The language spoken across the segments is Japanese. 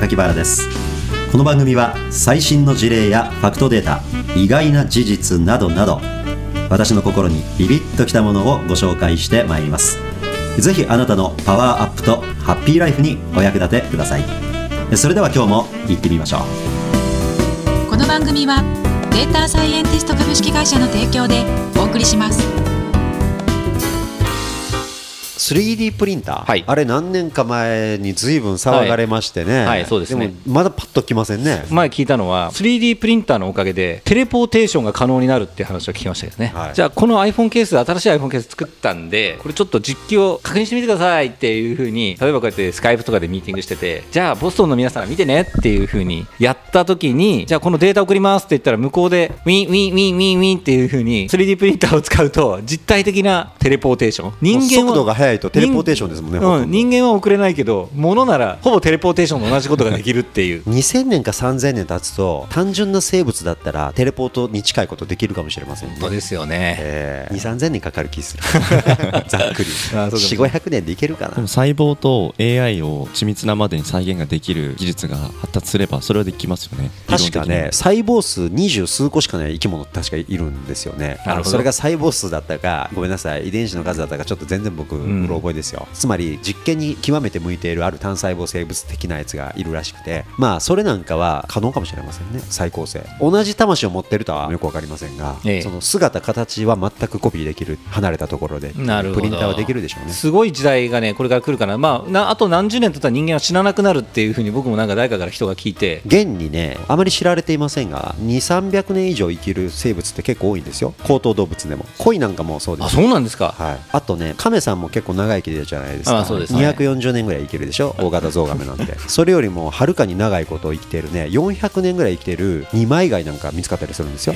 榊原です。この番組は最新の事例やファクトデータ意外な事実などなど私の心にビビッときたものをご紹介してまいります。ぜひあなたのパワーアップとハッピーライフにお役立てください。それでは今日も行ってみましょう。この番組はデータサイエンティスト株式会社の提供でお送りします。3D プリンター、はい。あれ何年か前にずいぶん騒がれましてね、はい。はいそうですね。もまだパッときませんね。前聞いたのは 3D プリンターのおかげでテレポーテーションが可能になるっていう話を聞きましたけどね、はい。じゃあこの iPhone ケース新しい iPhone ケース作ったんでこれちょっと実機を確認してみてくださいっていうふうに例えばこうやってスカイプとかでミーティングしててじゃあボストンの皆さん見てねっていうふうにやった時にじゃあこのデータ送りますって言ったら向こうでウィンウィンウィンウィンウィンっていうふうに 3D プリンターを使うと実体的なテレポーテーション。人間は速度とテレポーテーションですもんねうん、人間は遅れないけど物ならほぼテレポーテーションと同じことができるっていう。2000年か3000年経つと単純な生物だったらテレポートに近いことできるかもしれませんね。本当ですよね、えー、2、3000年かかる気する。ざっくり。あそうか。4、500年でいけるかな。でも細胞と AI を緻密なまでに再現ができる技術が発達すればそれはできますよね。確かね細胞数二十数個しかない生き物って確かいるんですよね。なるほど。それが細胞数だったかごめんなさい。遺伝子の数だったかちょっと全然僕んうろ覚えですよ、つまり実験に極めて向いているある単細胞生物的なやつがいるらしくてまあそれなんかは可能かもしれませんね。再構成同じ魂を持ってるとはよくわかりませんが、ええ。その姿形は全くコピーできる離れたところでプリンターはできるでしょうね。すごい時代がねこれから来るかな、まあ、なあと何十年経ったら人間は死ななくなるっていうふうに僕もなんか誰かから人が聞いて。現にねあまり知られていませんが2 3 0 0年以上生きる生物って結構多いんですよ。高等動物でも。鯉なんかもそうです。あそうなんですか、はい、あとね亀さんも結構長生きでるじゃないですか。あそうです。ね240年ぐらい生きるでしょ？大型ゾウガメなんて。それよりもはるかに長いことを生きてるね。400年ぐらい生きてる二枚貝なんか見つかったりするんですよ。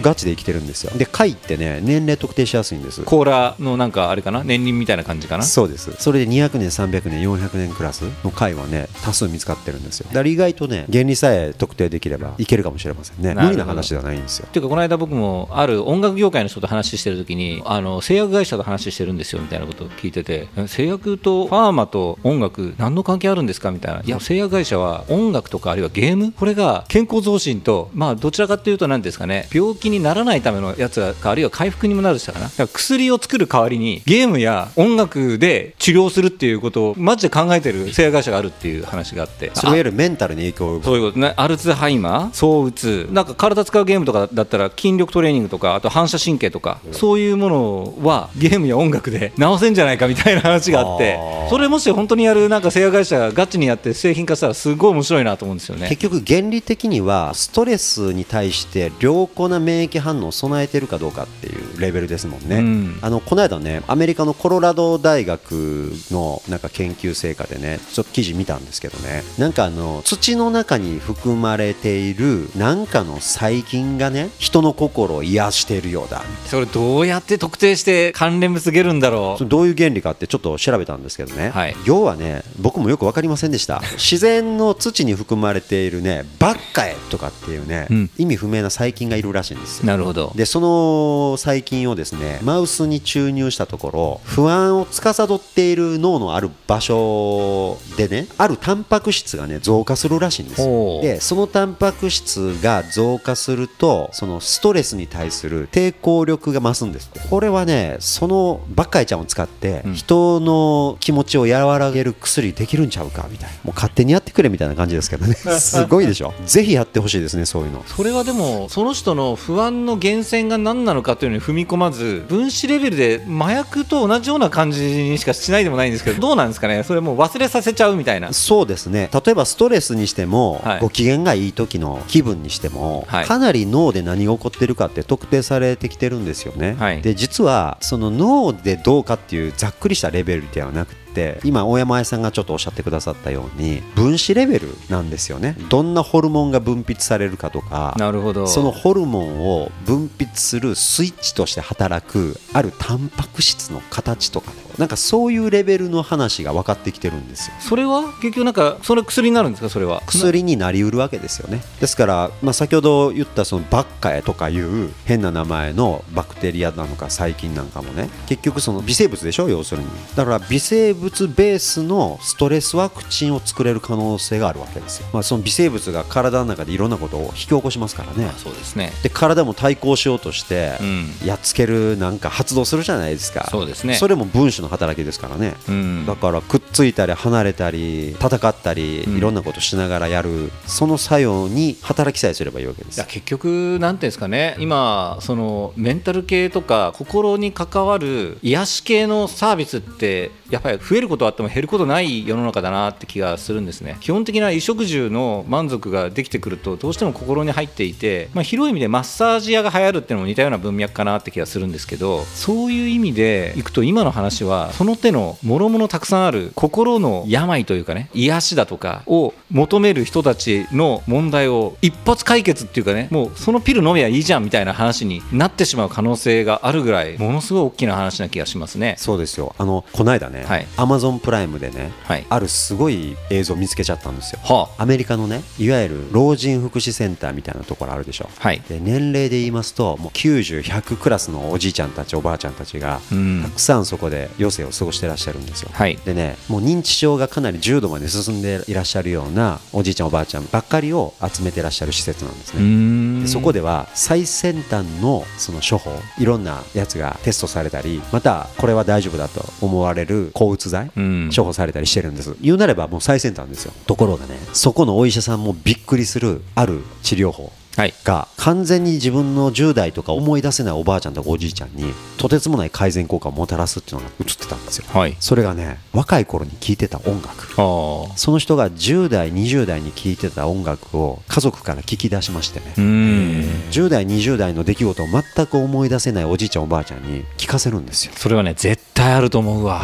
ガチで生きてるんですよ。で貝ってね年齢特定しやすいんです。甲羅のなんかあれかな？年輪みたいな感じかな？そうです。それで200年300年400年クラスの貝はね多数見つかってるんですよ。だから意外とね原理さえ特定できればいけるかもしれませんね。無理な話ではないんですよ。っていうかこの間僕もある音楽業界の人と話してる時にあの製薬会社と話してるんですよみたいなことを聞いててえ製薬とファーマと音楽何の関係あるんですかみたいな。いや製薬会社は音楽とかあるいはゲームこれが健康増進とまあどちらかっていうと何ですかね。病気にならないためのやつがあるいは回復にもなるしたかな。だから薬を作る代わりにゲームや音楽で治療するっていうことをマジで考えてる製薬会社があるっていう話があって。それいわゆるメンタルに影響をそういうことね、アルツハイマー、躁うつ、なんか体使うゲームとかだったら筋力トレーニングとか、あと反射神経とか、そういうものはゲームや音楽で直せんじゃないかみたいな話があってそれもし本当にやるなんか製薬会社がガチにやって製品化したら、すごい面白いなと思うんですよね。結局原理的にはストレスに対して良好な免疫反応を備えてるかどうかっていうレベルですもんね、うん。あのこの間ねアメリカのコロラド大学のなんか研究成果でねちょっと記事見たんですけどね。なんかあの土の中に含まれているなんかの細菌がね人の心を癒しているようだ。それどうやって特定して関連物げるんだろそれどういう原理かってちょっと調べたんですけどね、はい。要はね僕もよく分かりませんでした。自然の土に含まれているねバッカエとかっていうね、うん。意味不明な細菌がいるらしいんですう。よ。なるほど。でその細菌をですねマウスに注入したところ不安を司っている脳のある場所でねあるタンパク質がね増加するらしいんですよ。でそのタンパク質が増加するとそのストレスに対する抵抗力が増すんです。これはねそのバッカイちゃんを使ってうん。人の気持ちを和らげる薬できるんちゃうかみたいな。もう勝手にやってくれみたいな感じですけどね。すごいでしょ。ぜひやってほしいですねそういうの。それはでもその人の不安の源泉が何なのかというのに踏み込まず分子レベルで麻薬と同じような感じにしかしないでもないんですけどどうなんですかね？それもう忘れさせちゃうみたいな。そうですね。例えばストレスにしても、はい。ご機嫌がいい時の気分にしても、はい。かなり脳で何が起こってるかって特定されてきてるんですよね、はい。で実はその脳でどうかっていうざっくりしたレベルではなくて今大山愛さんがちょっとおっしゃってくださったように分子レベルなんですよね。どんなホルモンが分泌されるかとかなるほど。そのホルモンを分泌するスイッチとして働くあるタンパク質の形とかなんかそういうレベルの話が分かってきてるんですよ。それは？結局なんかそれ薬になるんですか？それは。薬になりうるわけですよね。ですから、まあ、先ほど言ったそのバッカエとかいう変な名前のバクテリアなのか細菌なんかもね。結局その微生物でしょ？要するに。だから微生物ベースのストレスワクチンを作れる可能性があるわけですよ、まあ、その微生物が体の中でいろんなことを引き起こしますからね。そうですね。で体も対抗しようとしてうん。やっつけるなんか発動するじゃないですか。そうですね。それも分子の働きですからね。うん。だからくっついたり離れたり戦ったりうん。いろんなことしながらやる。その作用に働きさえすればいいわけです。いや結局、なんていうんですかね、今、そのメンタル系とか、心に関わる癒し系のサービスって、やっぱり増えることはあっても減ることない世の中だなって気がするんですね。基本的な衣食住の満足ができてくると、どうしても心に入っていて、まあ、広い意味でマッサージ屋が流行るっていうのも似たような文脈かなって気がするんですけど、そういう意味でいくと、今の話は、その手の諸々たくさんある心の病というかね、癒しだとかを求める人たちの問題を一発解決っていうかね、もうそのピル飲めばいいじゃんみたいな話になってしまう可能性があるぐらい、ものすごい大きな話な気がしますね。そうですよあのこの間ねはいアマゾンプライムでねはい。あるすごい映像見つけちゃったんですよはアメリカのねいわゆる老人福祉センターみたいなところあるでしょあ。はい。で年齢で言いますともう90100クラスのおじいちゃんたちおばあちゃんたちがうんたくさんそこで余生を過ごしてらっしゃるんですよはい。でねもう認知症がかなり重度まで進んでいらっしゃるようなおじいちゃんおばあちゃんばっかりを集めてらっしゃる施設なんですねんでそこでは最先端のその処方いろんなやつがテストされたりまたこれは大丈夫だと思われる抗うつ剤うん処方されたりしてるんです言うなればもう最先端ですよところがねそこのお医者さんもびっくりするある治療法はい。が完全に自分の10代とか思い出せないおばあちゃんとかおじいちゃんにとてつもない改善効果をもたらすっていうのが映ってたんですよはい。それがね若い頃に聴いてた音楽。その人が10代20代に聴いてた音楽を家族から聞き出しましてねうーん。10代20代の出来事を全く思い出せないおじいちゃんおばあちゃんに聞かせるんですよそれはね、絶対あると思うわ。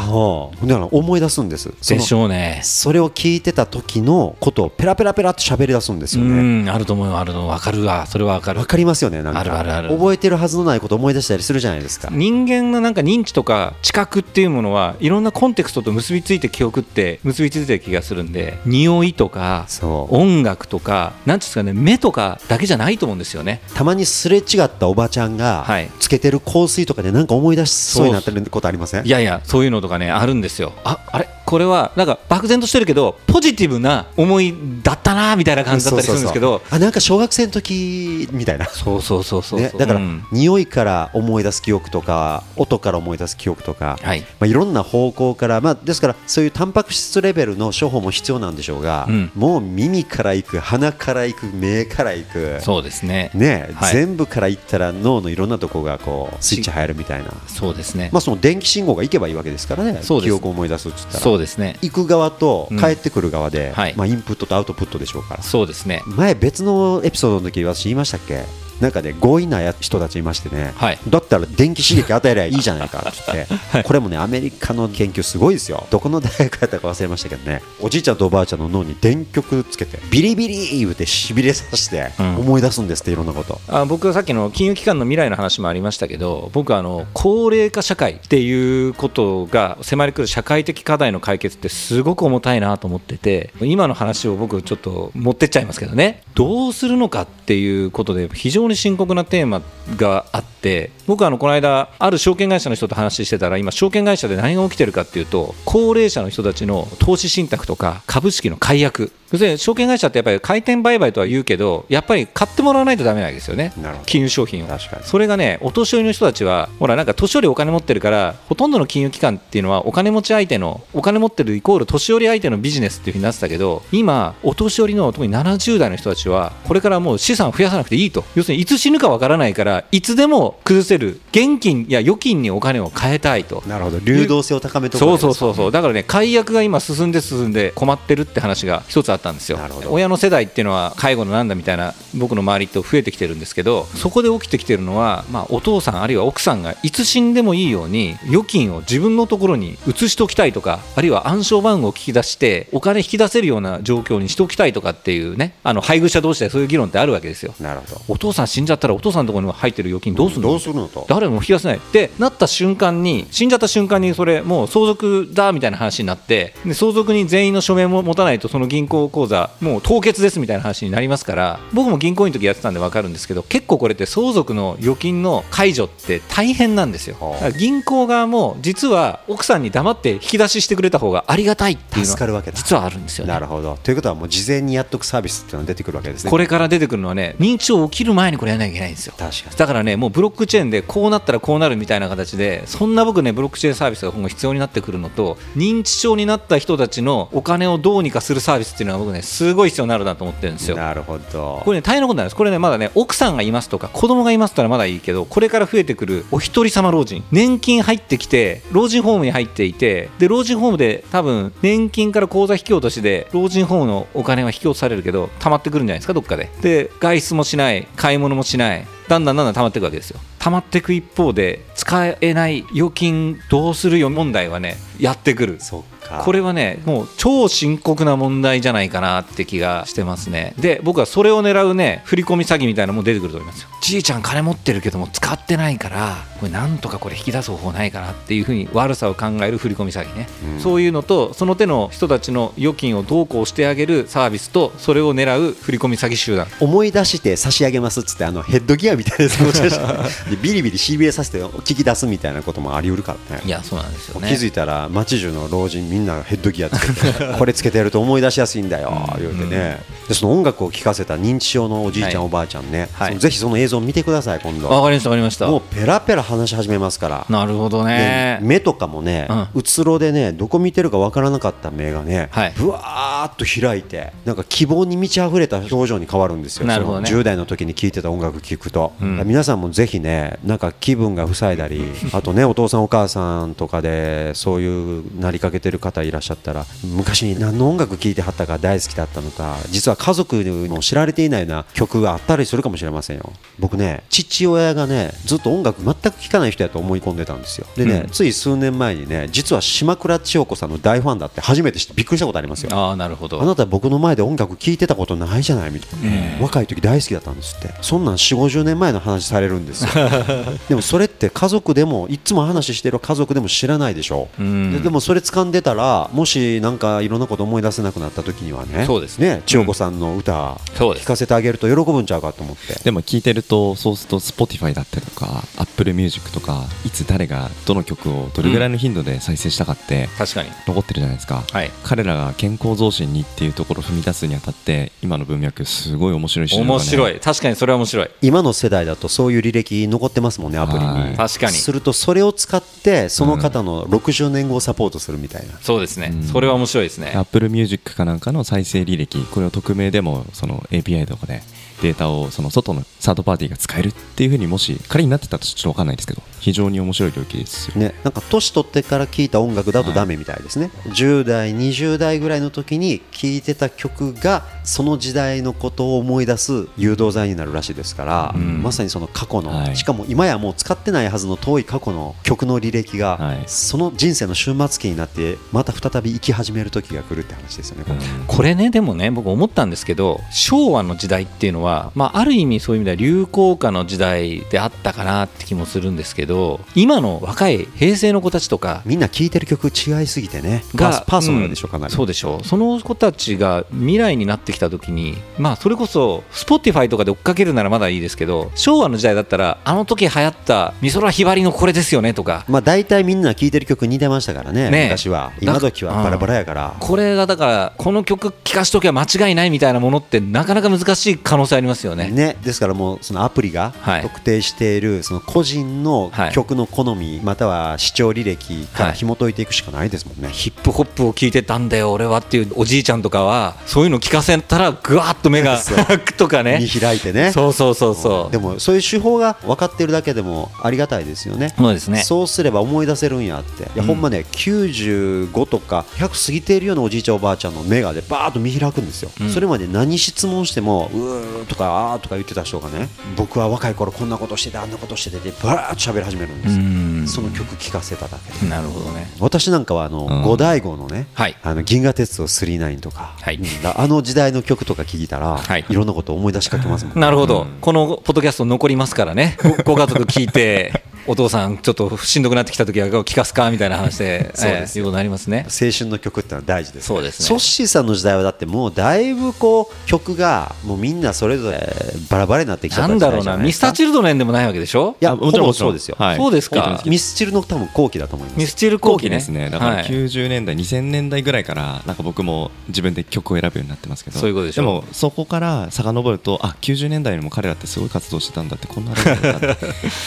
だから思い出すんです。そでのしょうね。それを聞いてた時のことをペラペラペラって喋り出すんですうよね。ん、あると思うよ。あるの、わかるわ。それはわかる。わ。かりますよねなんか。あるあるある。覚えてるはずのないことを思い出したりするじゃないですか。人間のなんか認知とか知覚っていうものはいろんなコンテクストと結びついて記憶って結びついてる気がするんで匂いとか音楽とかなんていうんですかね目とかだけじゃないと思うんですよね。たまにすれ違ったおばちゃんがはい。つけてる香水とかでなんか思い出しそうになってることありません？いやいやそういうのとかねあるんですよ。ああれ？これはなんか漠然としてるけどポジティブな思いだったなみたいな感じだったりするんですけどそうそうそう。あなんか小学生の時みたいな。そうそうそうそうね、だから、うん。匂いから思い出す記憶とか音から思い出す記憶とか、はい。まあ、いろんな方向から、まあ、ですからそういうタンパク質レベルの処方も必要なんでしょうが、うん。もう耳からいく鼻からいく目からいく。そうですね。ね、はい。全部からいったら脳のいろんなとこがこうスイッチ入るみたいな、そうですね、まあ、その電気信号がいけばいいわけですからね。記憶を思い出すっつったら。そうですね。行く側とうん。帰ってくる側で、はい。まあ、インプットとアウトプットでしょうから。そうですね。前別のエピソードの時私言いましたっけ？なんかね強引なや人たちいましてね、はい。だったら電気刺激与えりゃいいじゃないかって言って、これもねアメリカの研究すごいですよ。どこの大学やったか忘れましたけどねおじいちゃんとおばあちゃんの脳に電極つけてビリビリ言うてしびれさせてうん。思い出すんですっていろんなこと、あ僕はさっきの金融機関の未来の話もありましたけど僕はあの高齢化社会っていうことが迫り来る社会的課題の解決ってすごく重たいなと思ってて今の話を僕ちょっと持ってっちゃいますけどね。どうするのかっていうことで非常に深刻なテーマがあって僕はあのこの間ある証券会社の人と話してたら今証券会社で何が起きてるかっていうと高齢者の人たちの投資信託とか株式の解約。要するに証券会社ってやっぱり回転売買とは言うけどやっぱり買ってもらわないとダメなんですよね。金融商品を。確かに。それがねお年寄りの人たちはほらなんか年寄りお金持ってるからほとんどの金融機関っていうのはお金持ち相手のお金持ってるイコール年寄り相手のビジネスっていうふうになってたけど今お年寄りの特に70代の人たちはこれからもう資産を増やさなくていいと。要するにいつ死ぬかわからないからいつでも崩せる現金や預金にお金を変えたいと。なるほど。流動性を高めておくそうそうそうそう。だからね解約が今進んで進んで困ってるって話が一つあったんですよ。なるほど。親の世代っていうのは介護のなんだみたいな僕の周りと増えてきてるんですけどそこで起きてきてるのは、まあ、お父さんあるいは奥さんがいつ死んでもいいように預金を自分のところに移しておきたいとかあるいは暗証番号を聞き出してお金引き出せるような状況にしておきたいとかっていうねあの配偶者同士でそういう議論ってあるわけですよ。なるほど。お父さん死んじゃったらお父さんのところに入ってる預金どうすんのどうするのと？誰も引き出せない。ってなった瞬間に死んじゃった瞬間にそれもう相続だみたいな話になってで相続人全員の署名も持たないとその銀行口座もう凍結ですみたいな話になりますから僕も銀行員の時やってたんで分かるんですけど結構これって相続の預金の解除って大変なんですよ。銀行側も実は奥さんに黙って引き出ししてくれた方がありがたいっていうの助かるわけだ。実はあるんですよね。なるほど。ということはもう事前にやっとくサービスっていうのが出てくるわけですね。これから出てくるのはね認知症起きる前にこれやらなきゃいけないんですよ。確かに。だからねもうブロックチェーンでこうなったらこうなるみたいな形でそんな僕ねブロックチェーンサービスが今後必要になってくるのと認知症になった人たちのお金をどうにかするサービスっていうのは僕ねすごい必要になるなと思ってるんですよ。なるほど。これね大変なことなんです。これねまだね奥さんがいますとか子供がいますったらまだいいけどこれから増えてくるお一人様老人。年金入ってきて老人ホームに入っていてで老人ホームで多分年金から口座引き落としで老人ホームのお金は引き落とされるけど溜まってくるんじゃないですかどっかで。で外出もしない買い物もしないだんだんだんだん溜まっていくわけですよ。溜まっていく一方で使えない預金どうするよ問題はねやってくる。そっこれはねもう超深刻な問題じゃないかなって気がしてますね。で僕はそれを狙うね振り込み詐欺みたいなのも出てくると思いますよ。じいちゃん金持ってるけども使ってないからこれなんとかこれ引き出す方法ないかなっていうふうに悪さを考える振り込み詐欺ね、そういうのとその手の人たちの預金をどうこうしてあげるサービスとそれを狙う振り込み詐欺集団。思い出して差し上げますっつってあのヘッドギアみたいなやつ持ち出してで ビリビリ CBA させて聞き出すみたいなこともあり得るからね。いやそうなんですよね。気づいたら街中の老人みんなヘッドギアつけて。これつけてやると思い出しやすいんだよ。言うてね。でその音楽を聴かせた認知症のおじいちゃん、はい。おばあちゃんね、はい。ぜひその映像を見てください今度。わかりましたわかりました。もうペラペラ話し始めますから。なるほどでね目とかもね、うつろでねどこ見てるかわからなかった目がね、はい。ぶわーっと開いてなんか希望に満ち溢れた表情に変わるんですよ。なるほどね。その10代の時に聴いてた音楽聴くと、だから皆さんもぜひねなんか気分が塞いだり あとねお父さんお母さんとかでそういうなりかけてる方いらっしゃったら昔に何の音楽聴いてはったか大好きだったのか実は家族にも知られていないような曲があったりするかもしれませんよ。僕ね父親がねずっと音楽全く聴かない人やと思い込んでたんですよ。でね、つい数年前にね実は島倉千代子さんの大ファンだって初めて知ってびっくりしたことありますよ。ああなるほど。あなた僕の前で音楽聴いてたことないじゃないみたいな、若い時大好きだったんですって。そんなん4 5 0年前の話されるんですよ。でもそれって家族でもいつも話してる家族でも知らないでしょ。ん。ででもそれ掴んでたらもしなんかいろんなこと思い出せなくなった時にはねそうです。ね千代子さんの歌そうです。聴かせてあげると喜ぶんちゃうかと思って。でも聞いてるとそうすると Spotify だったりとか Apple Music とかいつ誰がどの曲をどれぐらいの頻度で再生したかって確かに。残ってるじゃないですか、はい。彼らが健康増進にっていうところを踏み出すにあたって今の文脈すごい面白いし面白い。確かにそれは面白い。今の世代だとそういう履歴残ってますもんねアプリはい。に確かに。するとそれを使ってその方の60年後をサポートするみたいな、そうですね、うん。それは面白いですね。Apple Music かなんかの再生履歴これを匿名でもその API とかでデータをその外のサードパーティーが使えるっていうふうにもし仮になってたとちょっと分かんないですけど非常に面白い領域ですよ。ね、なんか年取ってから聴いた音楽だとダメみたいですね、10代20代ぐらいの時に聴いてた曲がその時代のことを思い出す誘導剤になるらしいですから、まさにその過去の、はい。しかも今やもう使ってないはずの遠い過去の曲の履歴が、はい。その人生の終末期になってまた再び生き始める時が来るって話ですよね、これ。これねでもね僕思ったんですけど昭和の時代っていうのは、まあ、ある意味そういう意味では流行歌の時代であったかなって気もするんですけど今の若い平成の子たちとかみんな聴いてる曲違いすぎてね。がソパーソナルでしょ、かなり。そうでしょ。うその子たちが未来になってきた時にまあそれこそ Spotify とかで追っかけるならまだいいですけど昭和の時代だったらあの時流行った美空ひばりのこれですよねとか。まあ大体みんな聴いてる曲似てましたからねね。昔は。今時はバラバラやから。これがだからこの曲聴かしときは間違いないみたいなものってなかなか難しい可能性ありますよね。ね、ですからもうそのアプリがはい。特定しているその個人のはい曲の好みまたは視聴履歴からはい紐解いていくしかないですもんね。ヒップホップを聴いてたんだよ俺はっていうおじいちゃんとかはそういうの聞かせたらぐわっと目が とかね見開いてね。そうそうそうそうでもそういう手法が分かってるだけでもありがたいですよね。そうですねそうすれば思い出せるんやって。いや、ほんまね、95とか100過ぎているようなおじいちゃんおばあちゃんの目がでバーッと見開くんですよ。それまで何質問しても、うーとかあーとか言ってた人がね、僕は若い頃こんなことしてて、あんなことしててって、バーッと喋り始始めるんですその曲聴かせただけで。なるほどね。私なんかはあのうん。五大悟のね、はい。あの銀河鉄道999とか、はい。うん。あの時代の曲とか聴いたら、はい。い、ろんなことを思い出しかけますもん、なるほど、このポッドキャスト残りますからね。ごご家族聞いて お父さんちょっとしんどくなってきた時は聞かすかみたいな話で そうですええいうことになりますね。青春の曲ってのは大事ですそうですね。ソッシーさんの時代はだってもうだいぶこう曲がもうみんなそれぞれバラバラになってきちゃった時なんだろう代じゃないですかなミスターチルドレンでもないわけでしょ？いやあもちろん。そうですよ、はい。そうですか。ミスチルの多分後期だと思います。ミスチル後期ね。後期ですね。だからはい。90年代、2000年代ぐらいからなんか僕も自分で曲を選ぶようになってますけど。そういうことでしょ。もそこから遡るとあ90年代にも彼らってすごい活動してたんだってこんなレベルだったんだ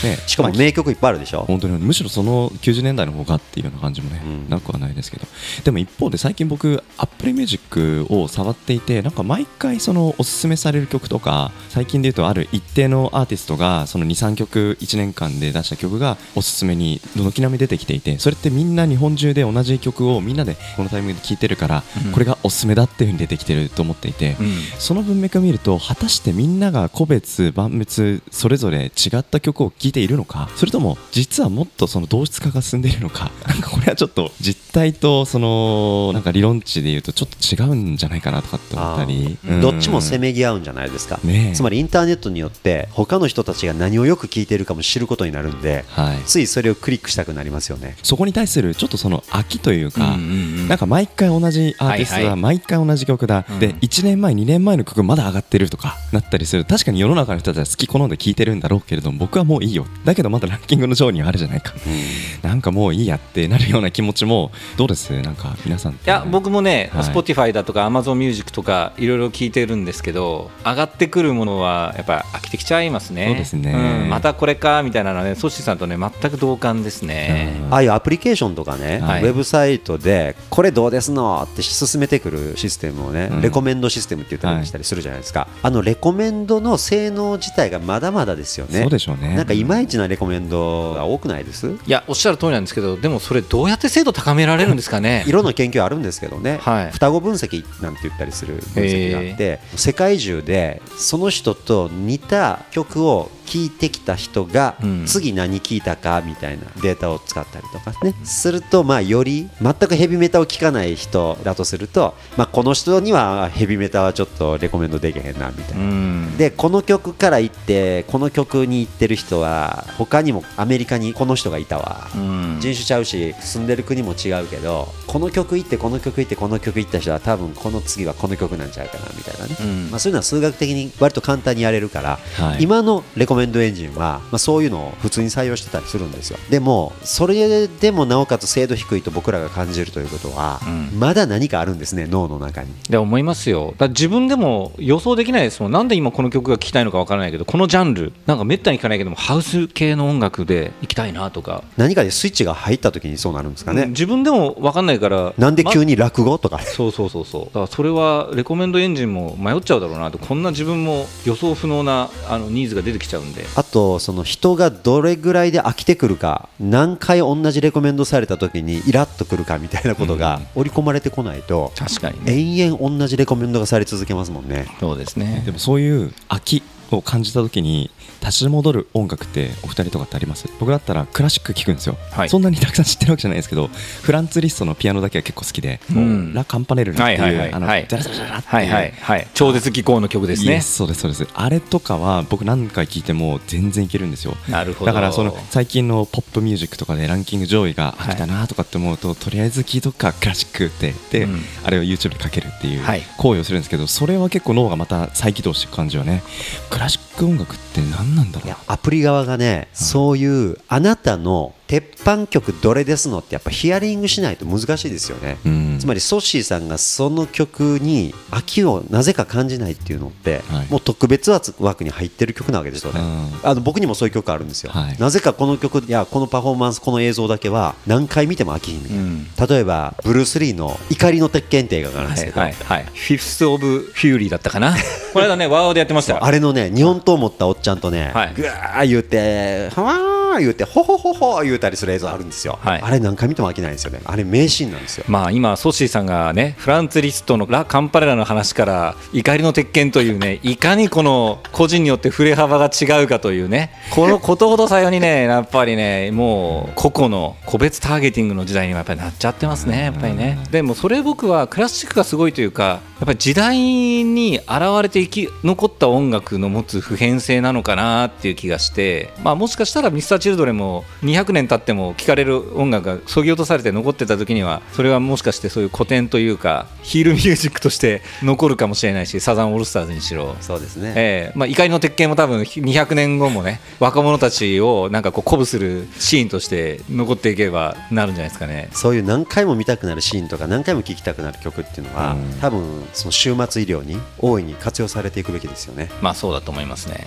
ね。しかもまあ名曲いっぱいあるでしょ。本当に。むしろその90年代の方がっていうような感じもね、うん。なくはないですけど。でも一方で最近僕 Apple Music を触っていてなんか毎回そのおすすめされる曲とか最近で言うとある一定のアーティストがその23曲1年間で出した曲がおすすめに軒並み出てきていてそれってみんな日本中で同じ曲をみんなでこのタイミングで聴いてるから、うん。これがおすすめだっていうふうに出てきてると思っていて、うん。その文脈を見ると果たしてみんなが個別万別それぞれ違った曲を聴いているのかそれとも実はもっとその同質化が進んでいるのか なんかこれはちょっと実態とそのなんか理論値で言うとちょっと違うんじゃないかなとかって思ったり。あー。どっちもせせめぎ合うんじゃないですか、ねえ。つまりインターネットによって他の人たちが何をよく聞いているかも知ることになるんではい。ついそれをクリックしたくなりますよね。そこに対するちょっとその飽きというか、うん。うんうんなんか毎回同じアーティストだ、はいはい。毎回同じ曲だ、うん。で1年前、2年前の曲まだ上がってるとかなったりする。確かに世の中の人たちは好き好んで聴いてるんだろうけれども僕はもういいよ。だけどまだランキングの上位にはあるじゃないか、なんかもういいやってなるような気持ちもどうです？なんか皆さんいや僕もね、はい。Spotify だとか Amazon Music とかいろいろ聞いてるんですけど上がってくるものはやっぱ飽きてきちゃいますね。そうですね。ん。またこれかみたいなのはねソッシーさんとね全く同感ですね、ああいうアプリケーションとかね、はい。ウェブサイトでこれどうですのって進めてくるシステムをね、うん。レコメンドシステムって言ったりしたりするじゃないですか、あのレコメンドの性能自体がまだまだですよね。そうでしょうね。なんかいまいちなレコメンドが多くないです？いやおっしゃる通りなんですけどでもそれどうやって精度高められるんですかね？いろんな研究あるんですけどね、はい。双子分析なんて言ったりする分析があって世界中でその人と似た曲を聴いてきた人がうん。次何聴いたかみたいなデータを使ったりとかね。するとまあより全くヘビメタを聴かない人だとすると、まあ、この人にはヘビメタはちょっとレコメンドできへんなみたいな。う。ん。でこの曲から行ってこの曲に行ってる人は他にもアメリカにこの人がいたわ。うん。人種ちゃうし住んでる国も違うけどこの曲行ってこの曲行ってこの曲行った人は多分この次はこの曲なんちゃうかなみたいなね、うん。まあ、そういうのは数学的に割と簡単にやれるから、はい。今のレコメンドエンジンは、まあ、そういうのを普通に採用してたりするんですよ。でもそれでもなおかつ精度低いと僕らが感じるということは、うん。まだ何かあるんですね脳の中に。で思いますよ。だから自分でも予想できないですもん。なんで今この曲が聴きたいのかわからないけどこのジャンルなんかめったに聴かないけどもハウス系の音楽で行きたいなとか、何かでスイッチが入った時にそうなるんですかね、うん自分でもわかんないからなんで急に、に落語とか。そうそうそうそう。だからそれはレコメンドエンジンも迷っちゃうだろうなと。こんな自分も予想不能なあのニーズが出てきちゃうんで。あとその人がどれぐらいで飽きてくるか何回同じレコメンドされた時にイラッとくるかみたいなことが織り込まれてこないと確かにね。延々同じレコメンドがされ続けますもんね。そうですね。でもそういう飽きを感じた時に立ち戻る音楽ってお二人とかってあります？僕だったらクラシック聴くんですよ、はい。そんなにたくさん知ってるわけじゃないですけどフランツ・リストのピアノだけは結構好きで、うん。ラ・カンパネルラっていう、はいはいはい。あのはいジャラジャラジャラっていうはいはいはい。超絶技巧の曲ですね。そうですそうです。あれとかは僕何回聴いても全然いけるんですよ。なるほど。だからその最近のポップミュージックとかでランキング上位がはい飽きたなとかって思うと、とりあえず聴いとくかクラシックってで、うん。あれを YouTube にかけるっていうはい。行為をするんですけどそれは結構脳がまた再起動していく感じはね。クラシック音楽って何なんだろいうやアプリ側がね、そういうあなたの鉄板曲どれですのってやっぱヒアリングしないと難しいですよね、うん。つまりソッシーさんがその曲に飽きをなぜか感じないっていうのって、はい。もう特別枠に入ってる曲なわけですよね、うん。あの僕にもそういう曲あるんですよ、はい。なぜかこの曲いやこのパフォーマンスこの映像だけは何回見ても飽きひんみたいな、うん。例えばブルース・リーの「怒りの鉄拳」って映画があるんですけど、はいはい。はい Fist of Fury だったかな。この間ね WOWOW でやってましたよ。あれのね日本刀持ったおっちゃんとね、はい。ぐわー言うて「はわー」ー言うてほほほほ言うたりする映像あるんですよ、はい。あれ何回見ても飽きないんですよね。あれ名シーンなんですよ。まあ今、ソッシーさんがね、フランツ・リストのラ・カンパネラの話から、怒りの鉄拳というね、いかにこの個人によって振れ幅が違うかというね、このことほどさようにね、やっぱりね、もう個々の個別ターゲティングの時代にはやっぱりなっちゃってますね、やっぱりね。でもそれ僕はクラシックがすごいというか、やっぱり時代に現れて生き残った音楽の持つ普遍性なのかなっていう気がして、まあもしかしたらミスターチルドレンも200年経っても聴かれる音楽がそぎ落とされて残ってた時にはそれはもしかしてそういう古典というかヒールミュージックとして残るかもしれないしサザンオールスターズにしろ。そうですね、ええ。まあ、怒りの鉄拳も多分200年後もね若者たちをなんかこう鼓舞するシーンとして残っていけばなるんじゃないですかね。そういう何回も見たくなるシーンとか何回も聴きたくなる曲っていうのは、多分その終末医療に大いに活用されていくべきですよね。まあそうだと思いますね、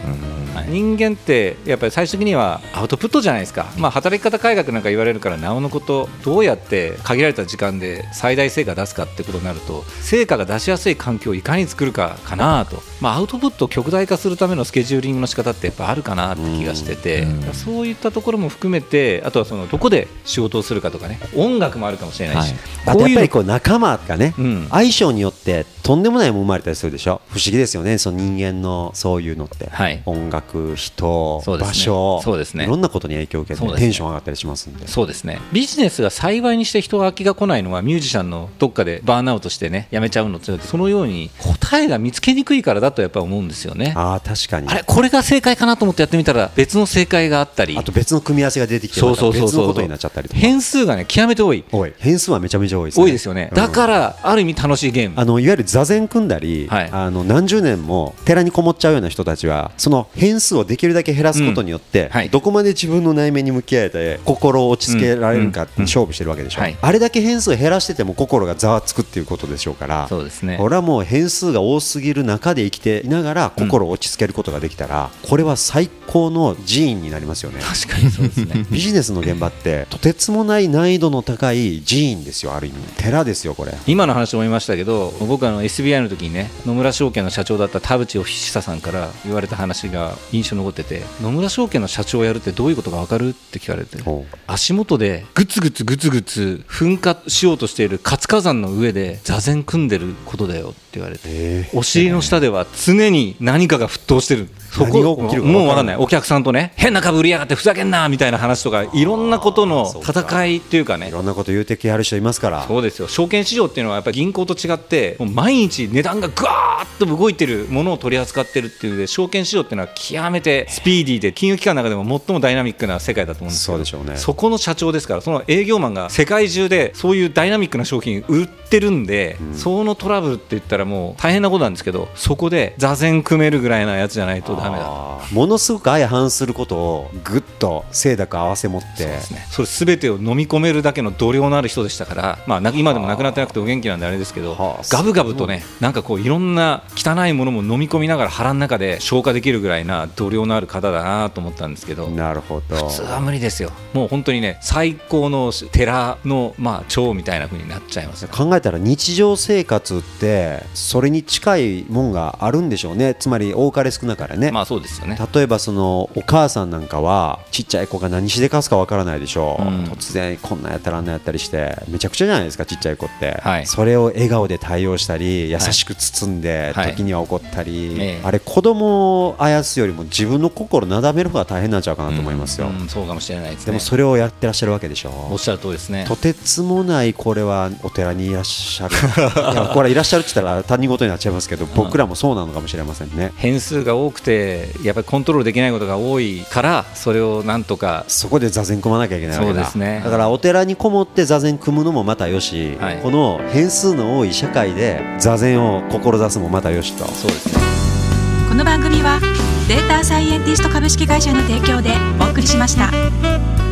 はい。人間ってやっぱり最終的にはアウトプットじゃないですか、まあ、働き方改革なんか言われるからなおのことどうやって限られた時間で最大成果出すかってことになると成果が出しやすい環境をいかに作るかかなと、まあ、アウトプットを極大化するためのスケジューリングの仕方ってやっぱあるかなって気がしてて、そういったところも含めてあとはそのどこで仕事をするかとかね。音楽もあるかもしれないし、あとやっぱりこういうこう仲間がね、うん。相性によってとんでもないもん生まれたりするでしょ？不思議ですよねその人間のそういうのって、はい。音楽人、ね。場所そうですね。いろんなことに影響を受けて、ね。テンション上がったりしますんで。そうですね。ビジネスが幸いにして人が飽きが来ないのはミュージシャンのどっかでバーンアウトしてねやめちゃうのってそのように答えが見つけにくいからだとやっぱ思うんですよね。ああ確かに。あれこれが正解かなと思ってやってみたら別の正解があったり。あと別の組み合わせが出てきてそうそうそうそう。ことになっちゃったり変数がね極めて多い。多い。変数はめちゃめちゃ多いですね。多いですよね、うんだからある意味楽しいゲーム。あのいわゆる座禅組んだり、はい。あの何十年も寺にこもっちゃうような人たちはその変数をできるだけ減らすことによって、うん。はい。どこまで自分の内面に向き合えて心を落ち着けられるかって勝負してるわけでしょ、うん。はい。あれだけ変数を減らしてても心がざわつくっていうことでしょうからそうですね。俺はもう変数が多すぎる中で生きていながら心を落ち着けることができたら、これは最高の寺院になりますよね。確かにそうですね。ビジネスの現場ってとてつもない難易度の高い寺院ですよある意味。寺ですよこれ。今の話思いましたけど僕あの SBI の時にね野村証券の社長だった田淵久久さんから言われた話が印象に残ってて野村証券の社長をやるってどういうことか分かるって聞かれて足元でグツグツグツグツ噴火しようとしている活火山の上で座禅組んでることだよって言われてえ。お尻の下では常に何かが沸騰してるそ何が起きるか分からない。もう分かんない。お客さんとね変な株売りやがってふざけんなみたいな話とかいろんなことの戦いっていうかね。いろんなこと言うてきはる人いますから。そうですよ。証券市場っていうのはやっぱり銀行と違ってもう毎日値段がぐわーっと動いてるものを取り扱ってるっていうので証券市場っていうのは極めてスピーディーで金融機関の中でも最もダイナミックな世界だと思うんですけどそうでしょうね。そこの社長ですからその営業マンが世界中でそういうダイナミックな商品売ってるんで、そのトラブルって言ったらもう大変なことなんですけどそこで座禅組めるぐらいなやつじゃないとダメだ。ものすごく相反することをぐっと清濁合わせ持ってそれ全てを飲み込めるだけの度量のある人でしたから、まあ、な今でも亡くなってなくてお元気なんであれですけどはあガブガブとねなんかこういろんな汚いものも飲み込みながら腹の中で消化できるぐらいな度量のある方だなと思ったんですけどなるほど。普通は無理ですよ。もう本当にね最高の寺のまあ長みたいな風になっちゃいます。よ考えたら日常生活ってそれに近いもんがあるんでしょうね。つまり多かれ少なかれね、まあそうですよね。例えばそのお母さんなんかはちっちゃい子が何しでかすかわからないでしょう、うん。突然こんなんやったらあんなんやったりしてめちゃくちゃじゃないですかちっちゃい子って、はい。それを笑顔で対応したり優しく包んで、はい。時には怒ったり、ええ。あれ子供をあやすよりも自分の心なだめる方が大変なんちゃうかなと思いますよ、うんそうかもしれないですね。でもそれをやってらっしゃるわけでしょおっしゃる通りですね。とてつもないこれはお寺にいらっしゃる。いやこれいらっしゃるって言ったら他人事になっちゃいますけど僕らもそうなのかもしれませんね。変数が多くてやっぱりコントロールできないことが多いからそれをなんとかそこで座禅組まなきゃいけないわけだ。そうですね。だからお寺にこもって座禅組むのもまたよし、はい。この変数の多い社会で座禅を志すもまたよしと。そうですね。この番組はデータサイエンティスト株式会社の提供でお送りしました。